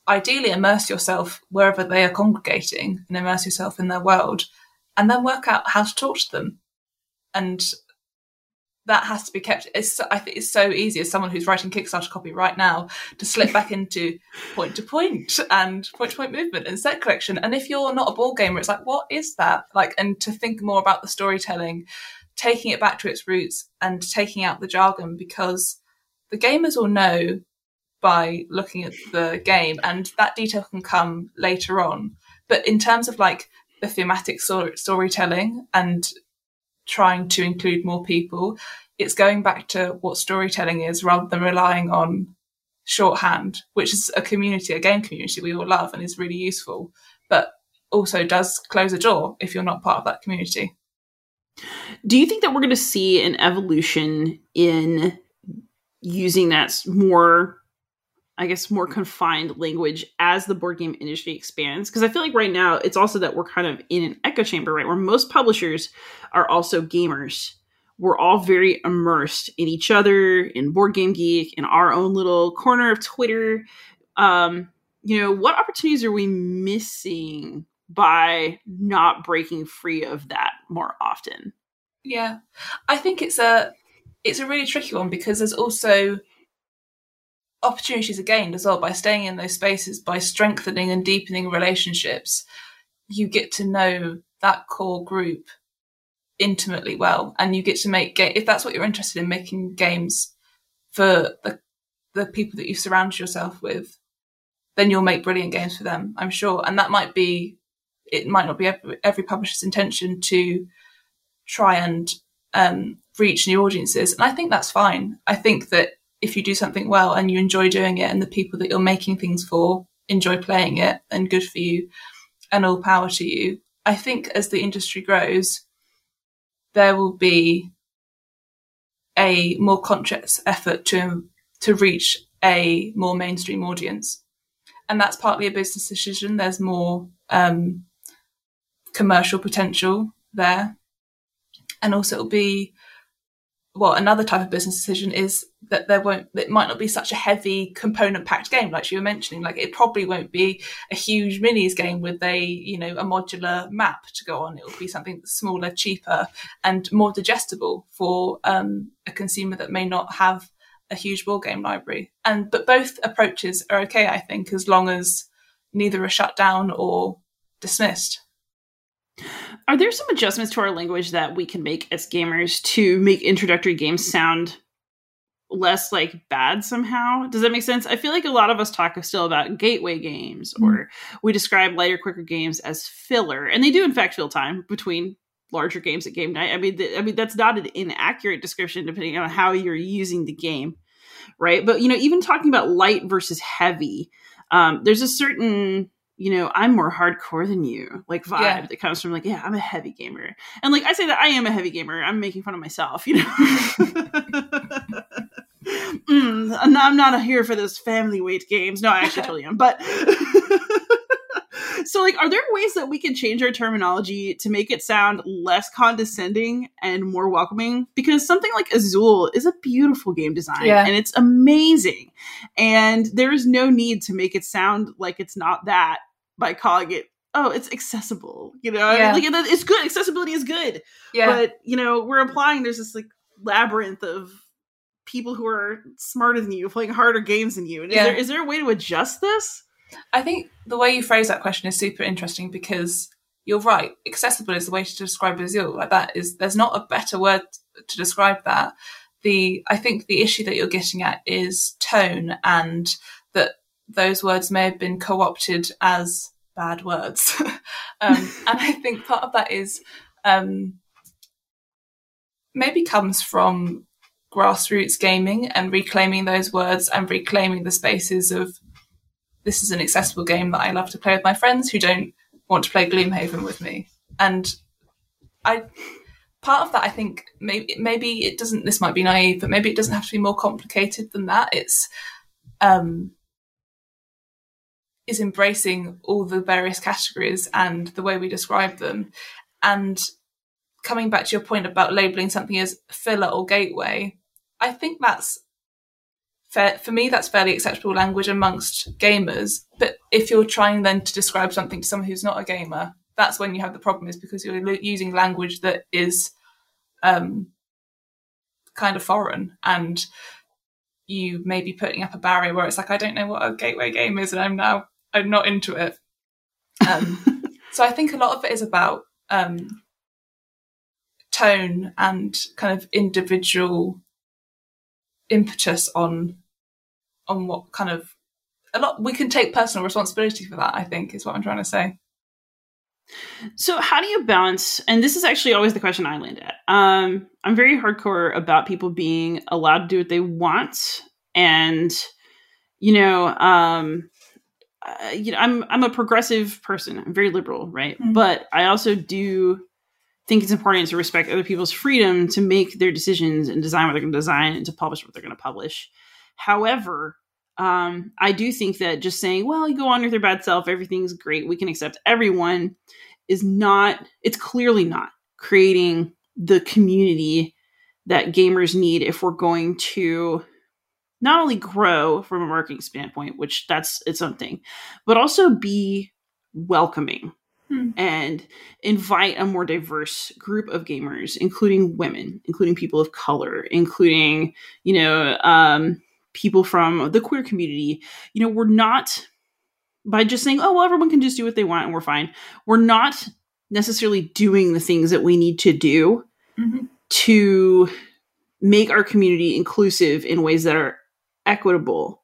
ideally immerse yourself wherever they are congregating and immerse yourself in their world and then work out how to talk to them. And that has to be kept. It's, I think it's so easy as someone who's writing Kickstarter copy right now to slip back into point to point and point to point movement and set collection. And if you're not a ball gamer, it's like, what is that? Like, and to think more about the storytelling taking it back to its roots and taking out the jargon because the gamers will know by looking at the game and that detail can come later on. But in terms of like the thematic story- storytelling and trying to include more people, it's going back to what storytelling is rather than relying on shorthand, which is a community, a game community we all love and is really useful. But also does close a door if you're not part of that community. Do you think that we're going to see an evolution in using that more I guess more confined language as the board game industry expands. Because I feel like right now it's also that we're kind of in an echo chamber, right? Where most publishers are also gamers. We're all very immersed in each other, in Board Game Geek, in our own little corner of Twitter. Um, you know, what opportunities are we missing by not breaking free of that more often? Yeah. I think it's a it's a really tricky one because there's also opportunities are gained as well by staying in those spaces, by strengthening and deepening relationships. You get to know that core group intimately well, and you get to make ga- if that's what you're interested in making games for the the people that you surround yourself with, then you'll make brilliant games for them, I'm sure. And that might be it might not be every, publisher's intention to try and um, reach new audiences, and I think that's fine. I think that if you do something well and you enjoy doing it and the people that you're making things for enjoy playing it and good for you and all power to you. I think as the industry grows, there will be a more conscious effort to to reach a more mainstream audience, and that's partly a business decision. There's more um, commercial potential there, and also it'll be well, another type of business decision is that there won't, it might not be such a heavy component packed game, like you were mentioning. Like it probably won't be a huge minis game with a, you know, a modular map to go on. It will be something smaller, cheaper, and more digestible for um, a consumer that may not have a huge board game library. And but both approaches are okay, I think, as long as neither are shut down or dismissed. Are there some adjustments to our language that we can make as gamers to make introductory games sound less like bad somehow? Does that make sense? I feel like a lot of us talk still about gateway games mm-hmm. or we describe lighter, quicker games as filler, and they do in fact fill time between larger games at game night. I mean, th- I mean that's not an inaccurate description depending on how you're using the game, right? But you know, even talking about light versus heavy, um, there's a certain you know, I'm more hardcore than you, like vibe yeah. that comes from like, yeah, I'm a heavy gamer. And like I say that I am a heavy gamer. I'm making fun of myself, you know. mm, I'm not here for those family weight games. No, I actually totally am. But so like are there ways that we can change our terminology to make it sound less condescending and more welcoming because something like azul is a beautiful game design yeah. and it's amazing and there is no need to make it sound like it's not that by calling it oh it's accessible you know yeah. I mean, like it's good accessibility is good yeah. but you know we're implying there's this like labyrinth of people who are smarter than you playing harder games than you and yeah. is, there, is there a way to adjust this I think the way you phrase that question is super interesting because you're right. Accessible is the way to describe Azul. Like that is there's not a better word to describe that. The I think the issue that you're getting at is tone and that those words may have been co-opted as bad words. um, and I think part of that is um, maybe comes from grassroots gaming and reclaiming those words and reclaiming the spaces of this is an accessible game that I love to play with my friends who don't want to play Gloomhaven with me. And I part of that I think maybe maybe it doesn't this might be naive, but maybe it doesn't have to be more complicated than that. It's um is embracing all the various categories and the way we describe them. And coming back to your point about labeling something as filler or gateway, I think that's fair, for me, that's fairly acceptable language amongst gamers. But if you're trying then to describe something to someone who's not a gamer, that's when you have the problem, is because you're using language that is um, kind of foreign and you may be putting up a barrier where it's like, I don't know what a gateway game is, and I'm now I'm not into it. Um, so I think a lot of it is about um, tone and kind of individual impetus on on what kind of a lot we can take personal responsibility for that i think is what i'm trying to say so how do you balance and this is actually always the question i land at um, i'm very hardcore about people being allowed to do what they want and you know um, uh, you know, I'm I'm a progressive person. I'm very liberal, right? Mhm. But I also do think it's important to respect other people's freedom to make their decisions and design what they're going to design and to publish what they're going to publish. However, um, I do think that just saying, "Well, you go on with your bad self, everything's great, we can accept everyone," is not. It's clearly not creating the community that gamers need if we're going to not only grow from a marketing standpoint, which that's its own thing, but also be welcoming Hmm. and invite a more diverse group of gamers, including women, including people of color, including, you know, um, people from the queer community. You know, we're not by just saying, oh, well, everyone can just do what they want and we're fine. We're not necessarily doing the things that we need to do Mhm. to make our community inclusive in ways that are equitable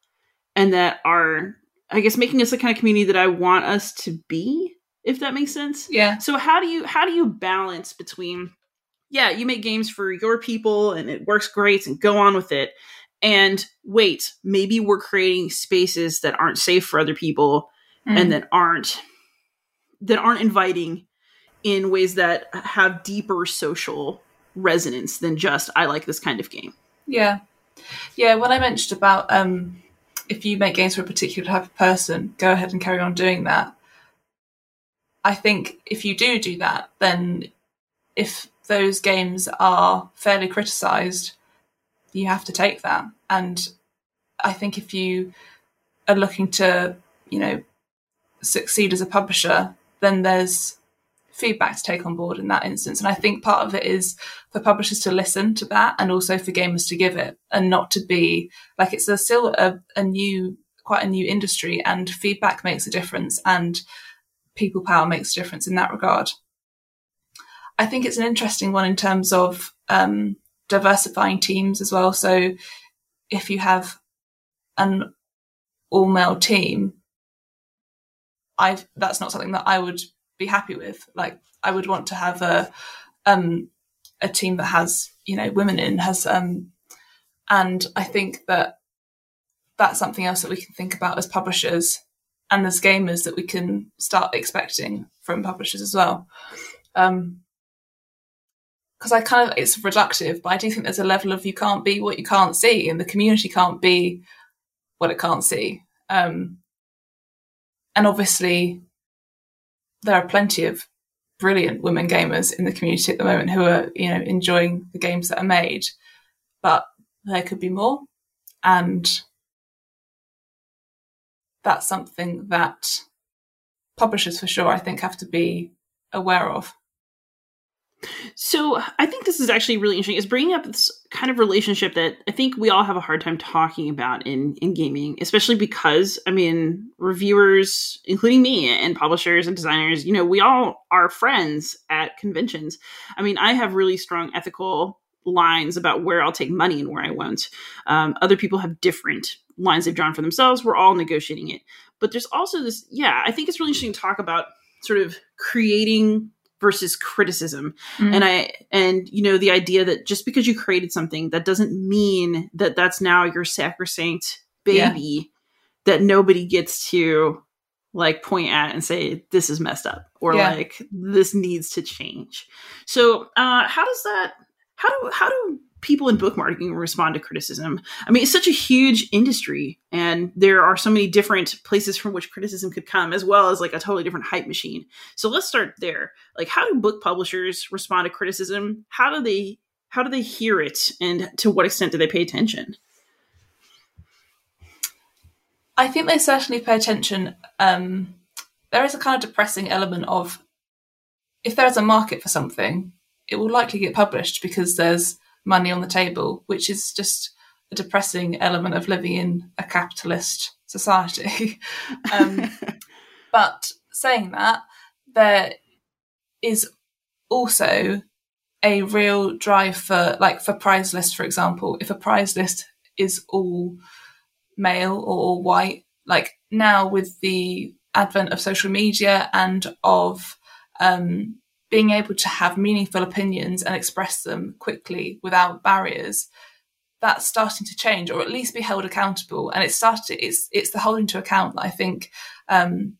and that are i guess making us the kind of community that i want us to be if that makes sense Yeah. so how do you how do you balance between yeah you make games for your people and it works great and go on with it and wait maybe we're creating spaces that aren't safe for other people Mm. and that aren't that aren't inviting in ways that have deeper social resonance than just i like this kind of game Yeah. Yeah, when I mentioned about um, if you make games for a particular type of person, go ahead and carry on doing that. I think if you do do that, then if those games are fairly criticised, you have to take that. And I think if you are looking to, you know, succeed as a publisher, then there's feedback to take on board in that instance. And I think part of it is for publishers to listen to that and also for gamers to give it and not to be like it's a, still a, a new, quite a new industry and feedback makes a difference and people power makes a difference in that regard. I think it's an interesting one in terms of um, diversifying teams as well. So if you have an all male team, I've that's not something that I would be happy with. Like I would want to have a um a team that has you know women in has um and I think that that's something else that we can think about as publishers and as gamers that we can start expecting from publishers as well. Um because I kind of it's reductive, but I do think there's a level of you can't be what you can't see, and the community can't be what it can't see. Um, and obviously, there are plenty of brilliant women gamers in the community at the moment who are, you know, enjoying the games that are made, but there could be more, and that's something that publishers, for sure, I think, have to be aware of. So I think this is actually really interesting. Is bringing up this kind of relationship that I think we all have a hard time talking about in in gaming, especially because I mean reviewers, including me, and publishers and designers, you know, we all are friends at conventions. I mean, I have really strong ethical lines about where I'll take money and where I won't. Um, other people have different lines they've drawn for themselves. We're all negotiating it, but there's also this. Yeah, I think it's really interesting to talk about sort of creating versus criticism Mm. and i and you know the idea that just because you created something that doesn't mean that that's now your sacrosanct baby that nobody gets to like point at and say this is messed up or Yeah. like this needs to change so uh how does that how do how do people in book marketing respond to criticism. I mean it's such a huge industry and there are so many different places from which criticism could come as well as like a totally different hype machine. So let's start there. Like how do book publishers respond to criticism? How do they how do they hear it and to what extent do they pay attention? I think they certainly pay attention. Um, there is a kind of depressing element of if there is a market for something, it will likely get published because there's money on the table, which is just a depressing element of living in a capitalist society. um, but saying that, there is also a real drive for, like, for prize list, for example. If a prize list is all male or all white, like now with the advent of social media and of um, being able to have meaningful opinions and express them quickly without barriers, that's starting to change, or at least be held accountable. And it's started. It's it's the holding to account that I think um,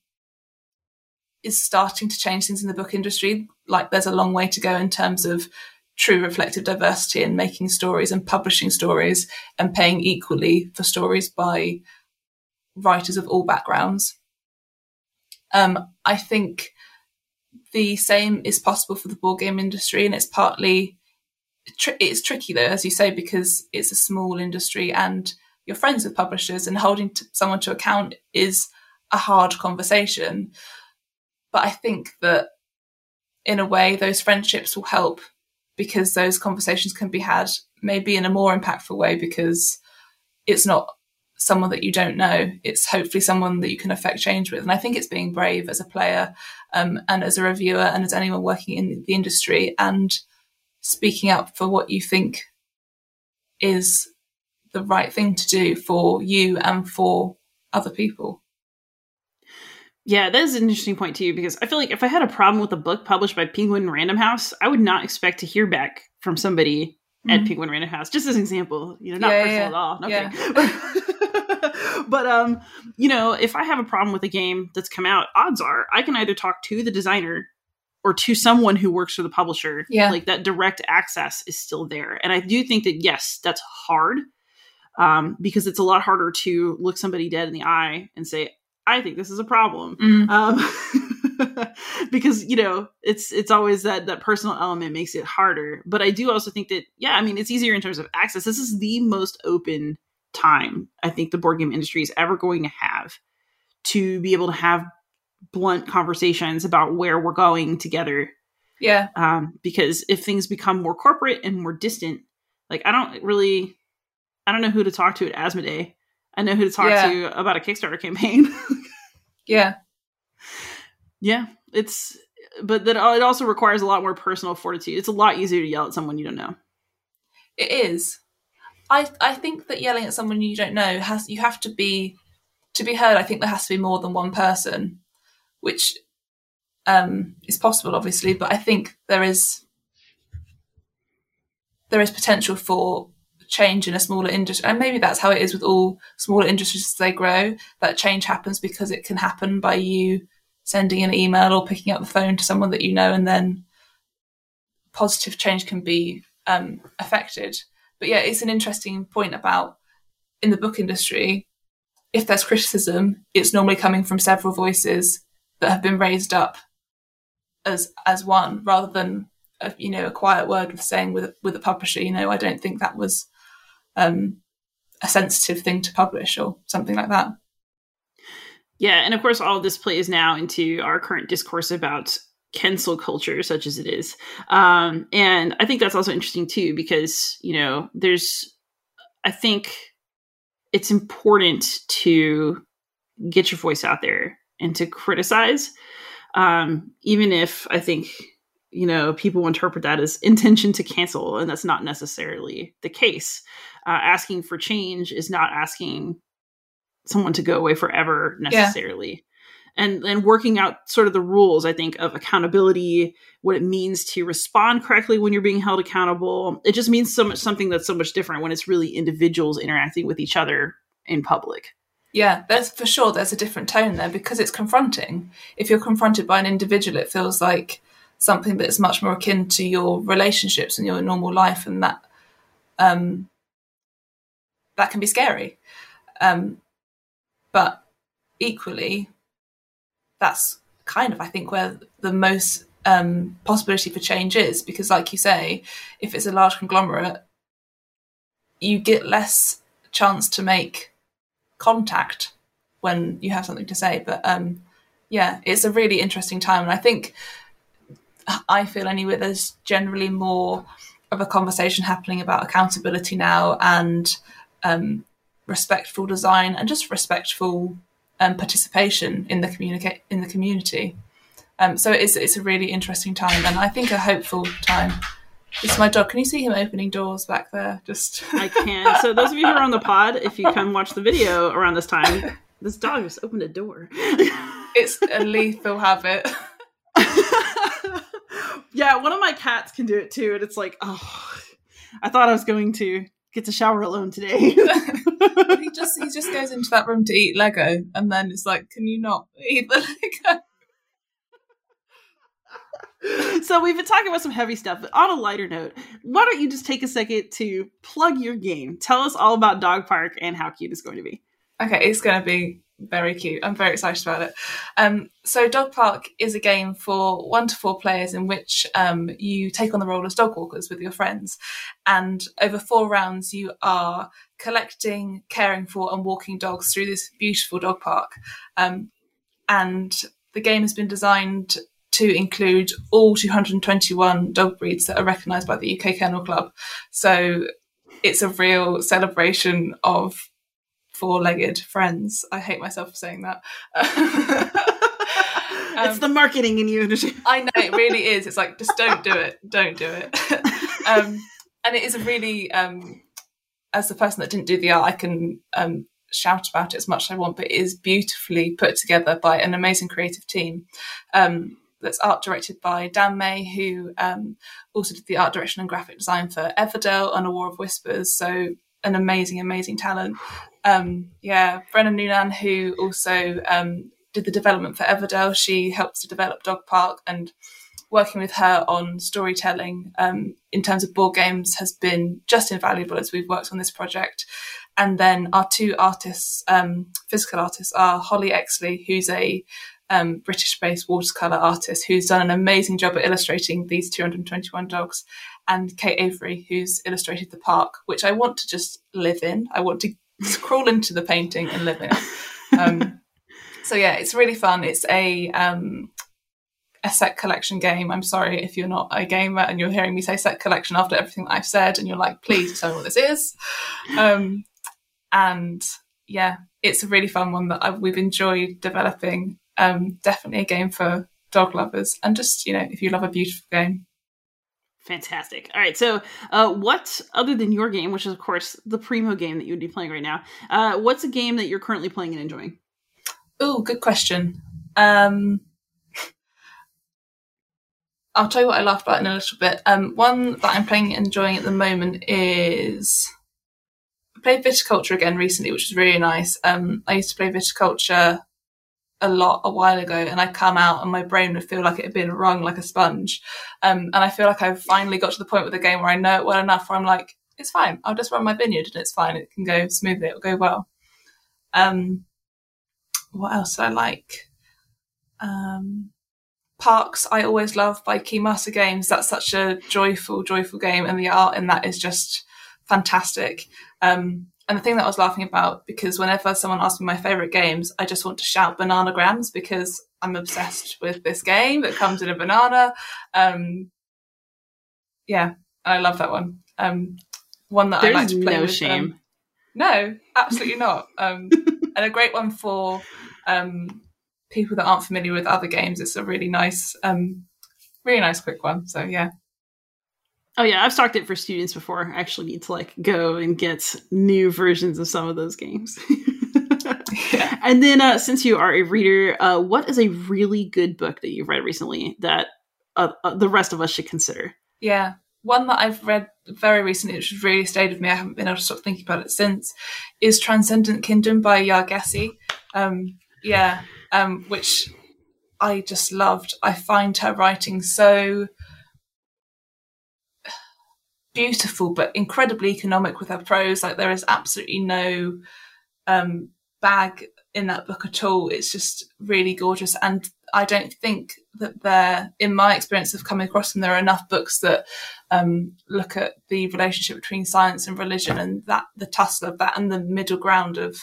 is starting to change things in the book industry. Like there's a long way to go in terms of true reflective diversity and making stories and publishing stories and paying equally for stories by writers of all backgrounds. Um, I think the same is possible for the board game industry, and it's partly it's tricky though, as you say, because it's a small industry and you're friends with publishers, and holding someone to account is a hard conversation. But I think that in a way, those friendships will help because those conversations can be had maybe in a more impactful way because it's not someone that you don't know. It's hopefully someone that you can affect change with. And I think it's being brave as a player um, and as a reviewer and as anyone working in the industry and speaking up for what you think is the right thing to do for you and for other people. Yeah, that is an interesting point too, because I feel like if I had a problem with a book published by Penguin Random House, I would not expect to hear back from somebody mm. at Penguin Random House. Just as an example, you know, not yeah, personal yeah. at all. Okay. Yeah. but um, you know, if I have a problem with a game that's come out, odds are I can either talk to the designer or to someone who works for the publisher. Yeah. Like that direct access is still there. And I do think that yes, that's hard. Um, because it's a lot harder to look somebody dead in the eye and say, I think this is a problem. Mm. Um, because you know it's it's always that that personal element makes it harder. But I do also think that yeah, I mean it's easier in terms of access. This is the most open time I think the board game industry is ever going to have to be able to have blunt conversations about where we're going together. Yeah. Um, because if things become more corporate and more distant, like I don't really, I don't know who to talk to at Asmodee I know who to talk yeah. to about a Kickstarter campaign. yeah. Yeah. It's, but that it also requires a lot more personal fortitude. It's a lot easier to yell at someone you don't know. It is. I I think that yelling at someone you don't know has you have to be to be heard. I think there has to be more than one person, which um, is possible, obviously. But I think there is there is potential for change in a smaller industry, and maybe that's how it is with all smaller industries as they grow. That change happens because it can happen by you sending an email or picking up the phone to someone that you know, and then positive change can be um, affected. But yeah, it's an interesting point about in the book industry. If there's criticism, it's normally coming from several voices that have been raised up as as one, rather than a, you know a quiet word of saying with with a publisher, you know, I don't think that was um, a sensitive thing to publish or something like that. Yeah, and of course, all of this plays now into our current discourse about cancel culture, such as it is. Um, and I think that's also interesting too, because, you know, there's, I think it's important to get your voice out there and to criticize, um, even if I think you know people interpret that as intention to cancel and that's not necessarily the case uh, asking for change is not asking someone to go away forever necessarily. And and working out sort of the rules i think of accountability what it means to respond correctly when you're being held accountable it just means so much something that's so much different when it's really individuals interacting with each other in public yeah, there's for sure there's a different tone there because it's confronting. If you're confronted by an individual, it feels like something that is much more akin to your relationships and your normal life, and that um, that can be scary. Um, but equally, that's kind of I think where the most um, possibility for change is, because like you say, if it's a large conglomerate, you get less chance to make contact when you have something to say. But um, yeah, it's a really interesting time, and I think I feel anyway, there's generally more of a conversation happening about accountability now and um, respectful design and just respectful um, participation in the communicate in the community. Um, so it's it's a really interesting time and I think a hopeful time. Is my dog. Can you see him opening doors back there? Just I can. So those of you who are on the pod, if you come watch the video around this time, this dog just opened a door. it's a lethal habit yeah, one of my cats can do it too, and it's like, oh, I thought I was going to get to shower alone today. he just he just goes into that room to eat Lego, and then it's like, can you not eat the Lego? so we've been talking about some heavy stuff, but on a lighter note, why don't you just take a second to plug your game? Tell us all about Dog Park and how cute it's going to be. Okay, it's going to be very cute. I'm very excited about it. Um, so, Dog Park is a game for one to four players in which um, you take on the role as dog walkers with your friends. And over four rounds, you are collecting, caring for, and walking dogs through this beautiful dog park. Um, and the game has been designed to include all 221 dog breeds that are recognised by the UK Kennel Club. So, it's a real celebration of four-legged friends. I hate myself for saying that. um, it's the marketing in you. I know it really is. It's like just don't do it. Don't do it. um, and it is a really, um, as the person that didn't do the art, I can um, shout about it as much as I want, but it is beautifully put together by an amazing creative team. Um, that's art directed by Dann May, who um, also did the art direction and graphic design for Everdell and A War of Whispers. So an amazing, amazing talent. Um, yeah, Brenna Noonan, who also um, did the development for Everdell, she helps to develop Dog Park and working with her on storytelling um, in terms of board games has been just invaluable as we've worked on this project. And then our two artists, um, physical artists, are Holly Exley, who's a um, British based watercolour artist who's done an amazing job at illustrating these 221 dogs, and Kate Avery, who's illustrated the park, which I want to just live in. I want to crawl into the painting and live in it. Um, so yeah, it's really fun. It's a um, a set collection game. I'm sorry if you're not a gamer and you're hearing me say set collection after everything I've said, and you're like, please tell me what this is. Um, and yeah, it's a really fun one that I've, we've enjoyed developing. Um, definitely a game for dog lovers, and just you know, if you love a beautiful game, Fantastic. All right. So, uh, what other than your game, which is of course the primo game that you would be playing right now, uh, what's a game that you're currently playing and enjoying? Oh, good question. Um, I'll tell you what I laughed about in a little bit. Um, one that I'm playing and enjoying at the moment is I played Viticulture again recently, which was really nice. Um, I used to play Viticulture a lot a while ago and I come out and my brain would feel like it had been wrung like a sponge. Um, and I feel like I've finally got to the point with the game where I know it well enough where I'm like, it's fine. I'll just run my vineyard and it's fine. It can go smoothly. It'll go well. Um, what else I like? Um, Parks, I always love by Keymaster Games. That's such a joyful, joyful game, and the art in that is just fantastic. Um, and the thing that I was laughing about, because whenever someone asks me my favorite games, I just want to shout bananagrams because I'm obsessed with this game that comes in a banana. Um, yeah, I love that one. Um, one that There's I like to play no with. shame. Um, no, absolutely not. Um, and a great one for um, people that aren't familiar with other games. It's a really nice, um, really nice quick one. So yeah. Oh yeah, I've stocked it for students before. I actually need to like go and get new versions of some of those games. Yeah. And then, uh, since you are a reader, uh, what is a really good book that you've read recently that uh, uh, the rest of us should consider? Yeah. One that I've read very recently, which has really stayed with me, I haven't been able to stop thinking about it since, is Transcendent Kingdom by Yaa Gyasi. Um, yeah, um, which I just loved. I find her writing so beautiful, but incredibly economic with her prose. Like there is absolutely no um, bag in that book at all. It's just really gorgeous. And I don't think that there, in my experience of coming across them, there are enough books that um, look at the relationship between science and religion and that the tussle of that and the middle ground of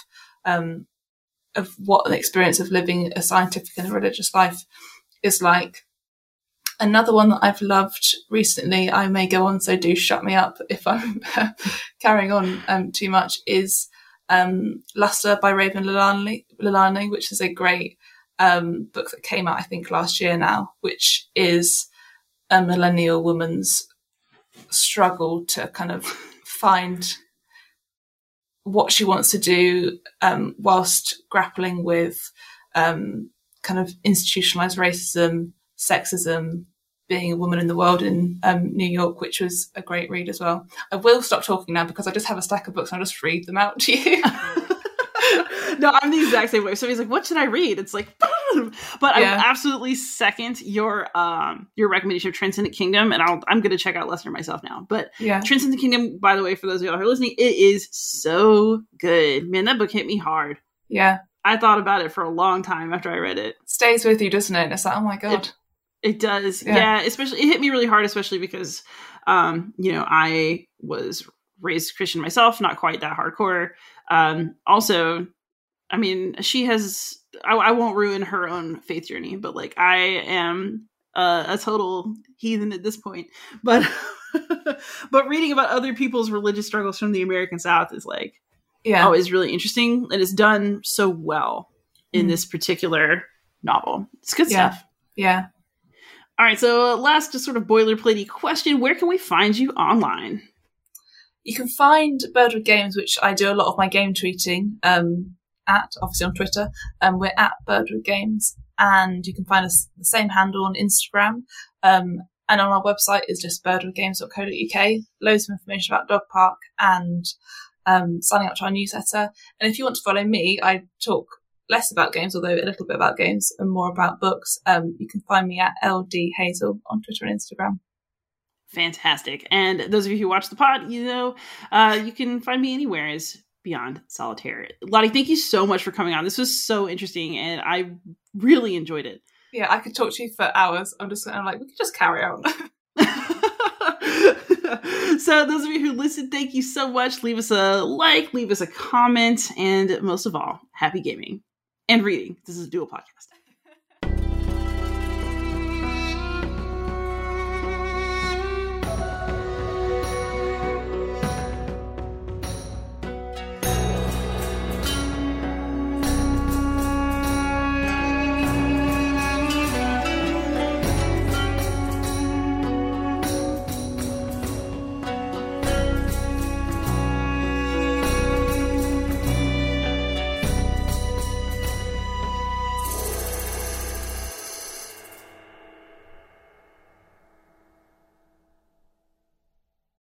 um, of what an experience of living a scientific and a religious life is like. Another one that I've loved recently, I may go on, so do shut me up if I'm carrying on um, too much, is um, Luster by Raven Leilani, which is a great um, book that came out, I think, last year now, which is a millennial woman's struggle to kind of find what she wants to do um, whilst grappling with um, kind of institutionalized racism, sexism, being a woman in the world in um, New York, which was a great read as well. I will stop talking now because I just have a stack of books and I'll just read them out to you. no, I'm the exact same way. So he's like, "What should I read?" It's like, but yeah. I absolutely second your um your recommendation of Transcendent Kingdom, and I'll I'm gonna check out Lesser myself now. But yeah, Transcendent Kingdom, by the way, for those of y'all who are listening, it is so good. Man, that book hit me hard. Yeah, I thought about it for a long time after I read it. Stays with you, doesn't it? It's like, oh my god. It, it does, yeah. yeah. Especially, it hit me really hard, especially because, um, you know, I was raised Christian myself, not quite that hardcore. Um, also, I mean, she has. I, I, won't ruin her own faith journey, but like I am a, a total heathen at this point. But but reading about other people's religious struggles from the American South is like yeah always really interesting. and It is done so well in mm. this particular novel. It's good yeah. stuff. Yeah. All right. So last, just sort of boilerplatey question: Where can we find you online? You can find Birdwood Games, which I do a lot of my game tweeting um, at, obviously on Twitter. Um, we're at Birdwood Games, and you can find us the same handle on Instagram. Um, and on our website is just birdwoodgames.co.uk. Loads of information about Dog Park and um, signing up to our newsletter. And if you want to follow me, I talk less about games, although a little bit about games and more about books. Um, you can find me at LD Hazell on Twitter and Instagram fantastic. And those of you who watch the pod, you know, uh, you can find me anywhere as Beyond Solitaire. Lottie, thank you so much for coming on. This was so interesting, and I really enjoyed it. Yeah, I could talk to you for hours. I'm just I'm like, we could just carry on. so those of you who listen, thank you so much. Leave us a like, leave us a comment, and most of all, happy gaming and reading. This is a dual podcast.